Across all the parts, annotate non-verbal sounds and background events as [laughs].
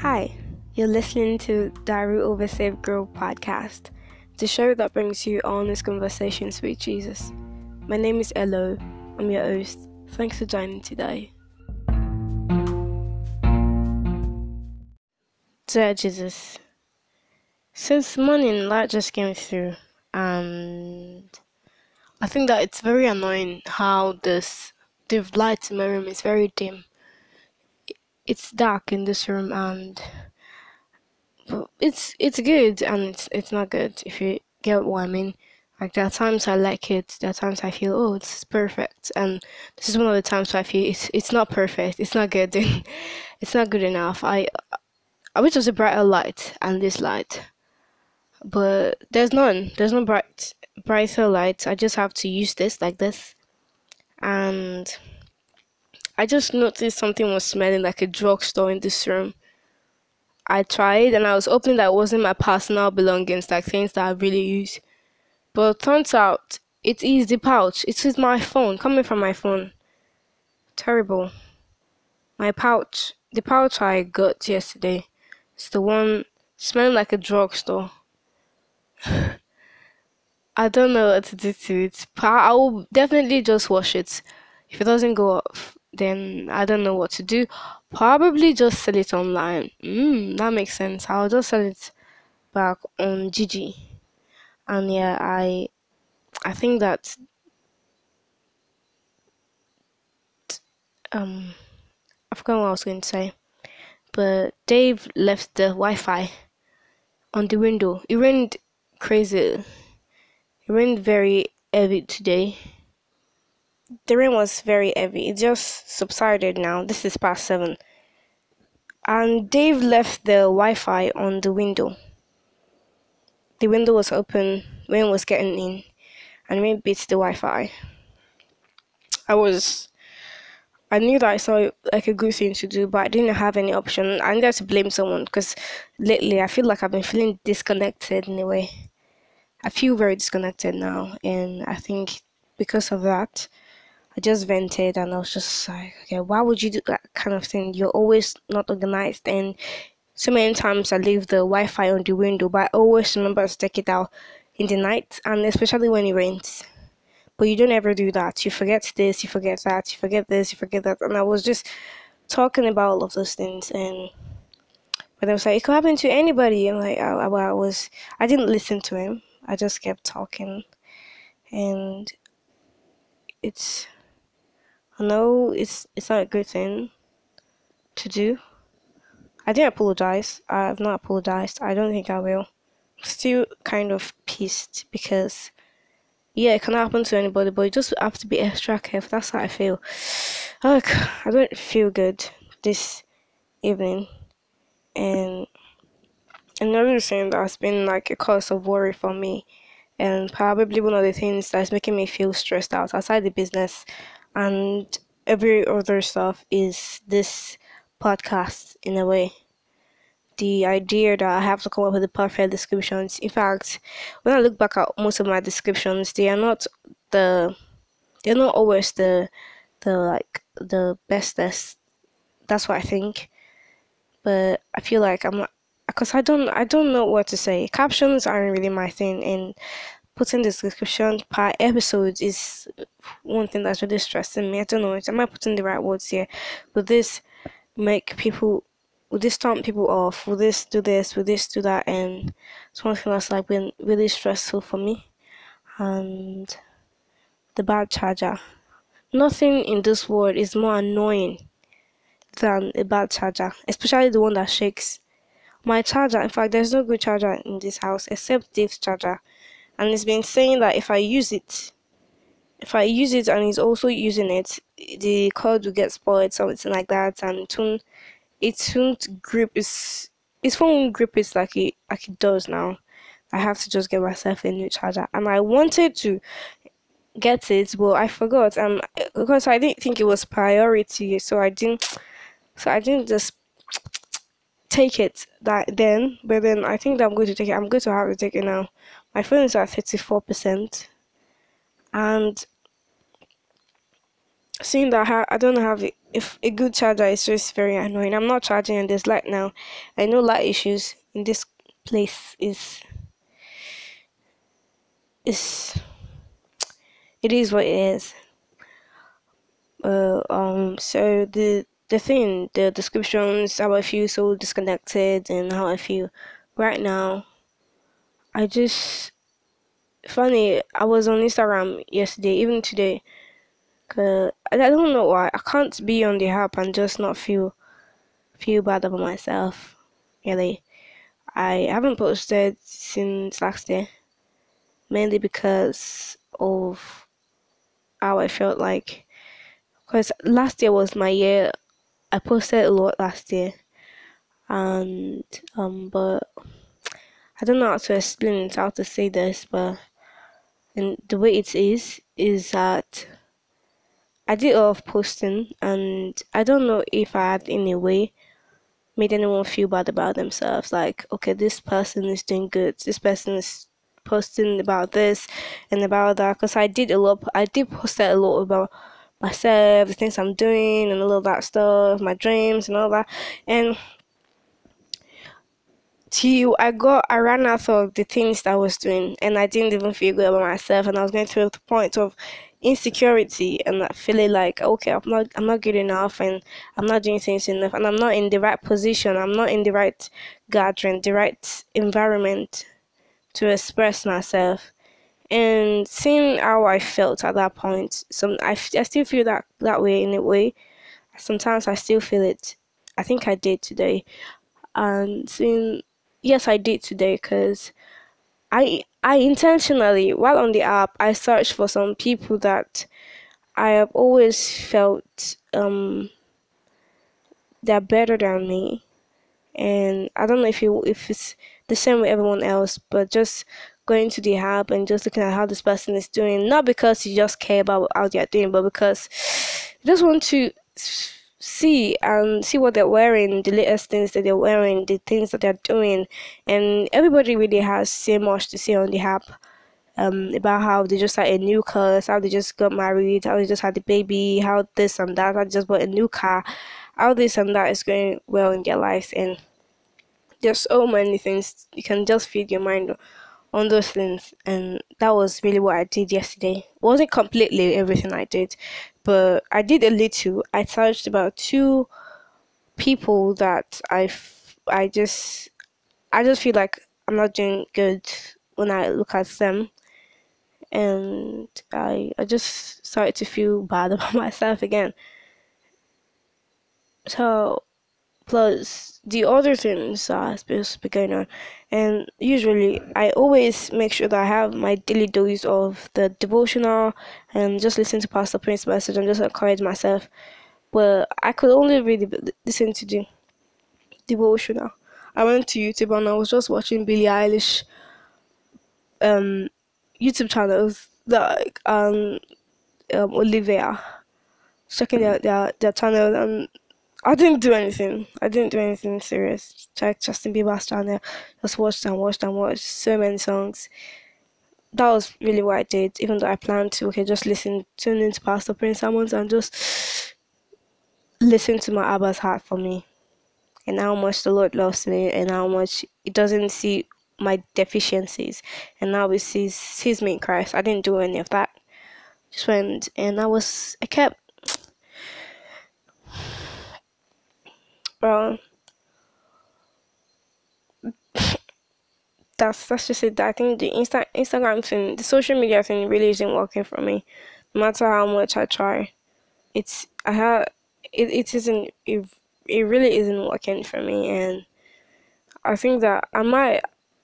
Hi, you're listening to Diary of a Saved Girl podcast, the show that brings you honest conversations with Jesus. My name is Elo. I'm your host. Thanks for joining today. Dear Jesus, since morning light just came through, and I think that it's very annoying how this the light in my room is very dim it's dark in this room and it's it's good and it's it's not good if you get what I mean. Like there are times I like it, there are times I feel oh this is perfect, and this is one of the times I feel it's it's not perfect, it's not good, [laughs] it's not good enough. I I wish there was a brighter light and this light, but there's none. There's no bright brighter light. I just have to use this like this, and I just noticed something was smelling like a drugstore in this room. I tried and I was hoping that it wasn't my personal belongings, like things that I really use. But turns out it is the pouch. It is my phone, coming from my phone. Terrible. My pouch, the pouch I got yesterday, it's the one smelling like a drugstore. [sighs] I don't know what to do to it. I will definitely just wash it. If it doesn't go off, then I don't know what to do. Probably just sell it online. Mm, that makes sense. I'll just sell it back on Jiji. And yeah, I I think that um I forgot what I was going to say. But Dave left the Wi-Fi on the window. It rained crazy. It rained very heavy today the rain was very heavy. It just subsided now. This is past seven. And Dave left the Wi Fi on the window. The window was open, rain was getting in, and rain beat the Wi Fi. I was. I knew that I saw like a good thing to do, but I didn't have any option. I needed to blame someone because lately I feel like I've been feeling disconnected in a way. I feel very disconnected now, and I think because of that, I just vented and I was just like, okay, why would you do that kind of thing? You're always not organized. And so many times I leave the Wi Fi on the window, but I always remember to take it out in the night and especially when it rains. But you don't ever do that. You forget this, you forget that, you forget this, you forget that. And I was just talking about all of those things and but I was like, it could happen to anybody. And like, I, I was, I didn't listen to him. I just kept talking, and it's I know it's it's not a good thing to do. I didn't apologize. I have not apologized. I don't think I will. Still kind of pissed because yeah, it can happen to anybody, but you just have to be extra careful. That's how I feel. Like I don't feel good this evening, and another thing that's been like a cause of worry for me, and probably one of the things that's making me feel stressed out outside the business and every other stuff is this podcast in a way. The idea that I have to come up with the perfect descriptions. In fact, when I look back at most of my descriptions, they are not the they're not always the the like the bestest. That's what I think. But I feel like I'm not because I don't I don't know what to say. Captions aren't really my thing, and putting the description per episode is one thing that's really stressing me. I don't know, am I putting the right words here? Will this make people will this turn people off? Will this do this? Will this do that? And it's one thing that's like been really stressful for me. And the bad charger. Nothing in this world is more annoying than a bad charger, especially the one that shakes. My charger, in fact, there's no good charger in this house except Dave's charger and it's been saying that if I use it, if I use it and he's also using it, the code will get spoiled, something like that, and it won't, it won't grip its its phone grip is like it like it does now. I have to just get myself a new charger, and I wanted to get it, but I forgot. Um, because I didn't think it was priority, so I didn't. So I didn't just take it that then. But then I think that I'm going to take it. I'm going to have to take it now. My phone is at 34%. And seeing that I, don't have if a good charger is just very annoying. I'm not charging in this light now. I know light issues in this place is is it is what it is. Uh, um so the the thing, the descriptions, how I feel so disconnected and how I feel right now. I just funny. I was on Instagram yesterday, even today. Cause I don't know why I can't be on the app and just not feel feel bad about myself. Really, I haven't posted since last year, mainly because of how I felt like. Because last year was my year. I posted a lot last year, and um, but I don't know how to explain it, how to say this, but and the way it is is that I did a lot of posting, and I don't know if I had in a way made anyone feel bad about themselves. Like, okay, this person is doing good. This person is posting about this and about that. Because I did a lot. I did post a lot about myself, the things I'm doing, and all of that stuff, my dreams and all that. And till I got I ran out of the things that I was doing and I didn't even feel good about myself and I was going through the point of insecurity and feeling like okay I'm not I'm not good enough and I'm not doing things enough and I'm not in the right position I'm not in the right gathering the right environment to express myself. And seeing how I felt at that point some I, I still feel that that way in a way. Sometimes I still feel it. I think I did today. And seeing yes I did today because I I intentionally while on the app I searched for some people that I have always felt um they're better than me. And I don't know if you if it's the same with everyone else but just going to the app and just looking at how this person is doing not because you just care about how they're doing but because you just want to see and see what they're wearing, the latest things that they're wearing, the things that they're doing, and everybody really has so much to say on the app. Um, about how they just had a new car, how they just got married, how they just had the baby, how this and that, how they just bought a new car, how this and that is going well in their lives, and there's so many things you can just feed your mind on those things, and that was really what I did yesterday. It wasn't completely everything I did, but I did a little. I searched about two people that I, I just, I just feel like I'm not doing good when I look at them, and I, I just started to feel bad [laughs] about myself again. So, plus the other things are supposed to be going on, and usually I always make sure that I have my daily dose of the devotional and just listen to Pastor Prince's message and just encourage myself. But I could only really listen to the devotional. I went to YouTube and I was just watching Billie Eilish um YouTube channels like um, um Olivia checking their, their their channel and I didn't do anything. I didn't do anything serious. Check Justin Bieber's channel. Just watched and watched and watched so many songs. That was really what I did, even though I planned to okay just listen tune into Pastor Prince Sermons and just listen to my Abba's heart for me. And how much the Lord loves me and how much He doesn't see my deficiencies and now He sees sees me in Christ. I didn't do any of that. Just went and I was I kept well that's that's just it. I think the Insta Instagram thing, the social media thing, really isn't working for me. No matter how much I try, it's I have it. It isn't. It, it really isn't working for me, and I think that I might.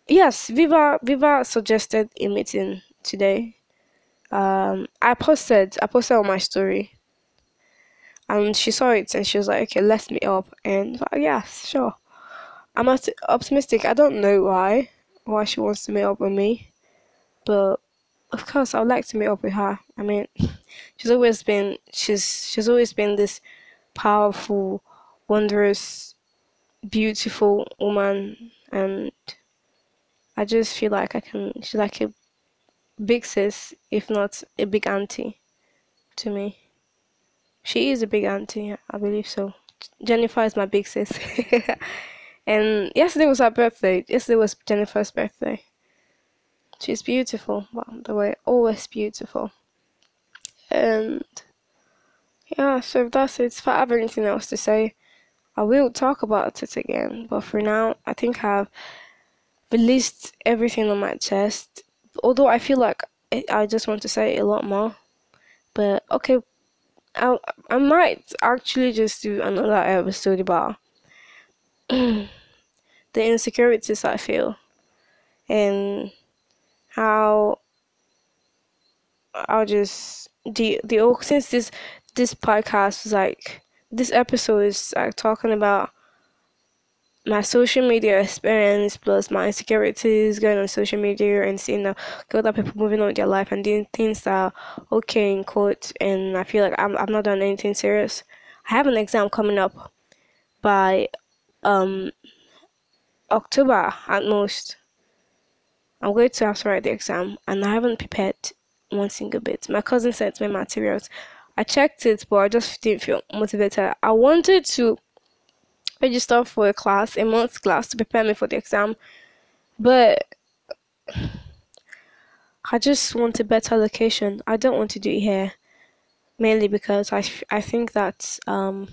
Yes, Viva Viva suggested a meeting today. Um, I posted I posted on my story and she saw it and she was like, okay, let's meet up. And like, yeah, sure. I'm optimistic. I don't know why, why she wants to meet up with me, but of course I'd like to meet up with her. I mean, [laughs] she's always been she's she's always been this powerful, wondrous, beautiful woman, and I just feel like I can. She's like a big sis, if not a big auntie, to me. She is a big auntie, I believe so. Jennifer is my big sis. [laughs] and yesterday was her birthday. Yesterday was Jennifer's birthday. She's beautiful, by the way, always beautiful. And yeah, so that's it. If I have anything else to say, I will talk about it again. But for now, I think I've released everything on my chest. Although I feel like I just want to say a lot more. But okay, I I might actually just do another episode about [clears throat] the insecurities I feel and how I'll just the the since this this podcast is like this episode is like talking about my social media experience plus my insecurities going on social media and seeing the other people moving on with their life and doing things that are okay in quote and I feel like I'm I've not done anything serious. I have an exam coming up by um October at most. I'm going to have to write the exam and I haven't prepared one single bit. My cousin sent me materials. I checked it but I just didn't feel motivated. I wanted to register for a class, a month class to prepare me for the exam. But I just want a better location. I don't want to do it here, mainly because I, I think that um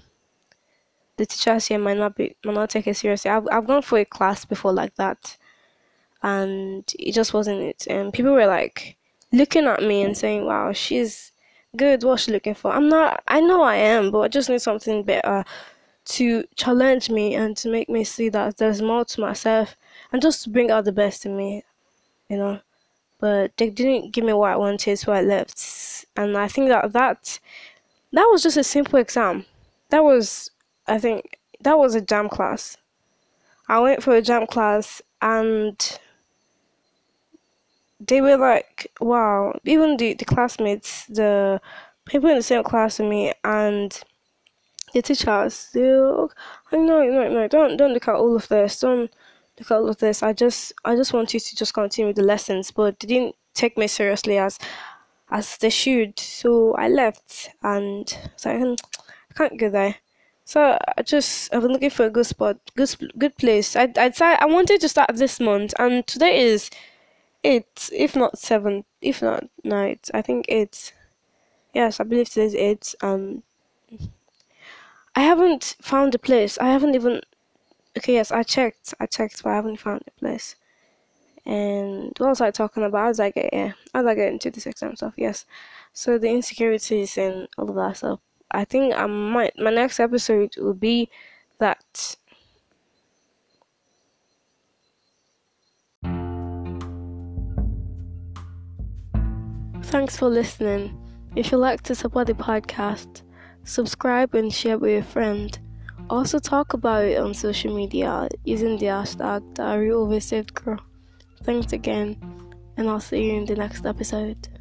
the teachers here might not be might not take it seriously. I've I've gone for a class before like that, and it just wasn't it. And people were like looking at me and saying, "Wow, she's good. What's she looking for?" I'm not. I know I am, but I just need something better to challenge me and to make me see that there's more to myself and just to bring out the best in me, you know. But they didn't give me what I wanted, so I left. And I think that that that was just a simple exam. That was, I think, that was a JAMB class. I went for a JAMB class and they were like, wow, even the, the classmates, the people in the same class with me, and the teachers, they no, no, no, don't don't look at all of this. Don't look at all of this. I just I just want you to just continue with the lessons. But they didn't take me seriously as as they should. So I left and so I, I can't go there. So I just I've been looking for a good spot, good good place. I I say I wanted to start this month, and today is eight, if not seven, if not night. I think eight. Yes, I believe today's eight. Um, I haven't found a place. I haven't even. Okay, yes, I checked. I checked, but I haven't found a place. And what was I talking about? As I get yeah, as I get into this exam stuff, yes. So the insecurities and all of that stuff. I think I might. My next episode will be that. Thanks for listening. If you'd like to support the podcast subscribe and share with a friend. Also talk about it on social media using the hashtag Diary of a Saved Girl. Thanks again, and I'll see you in the next episode.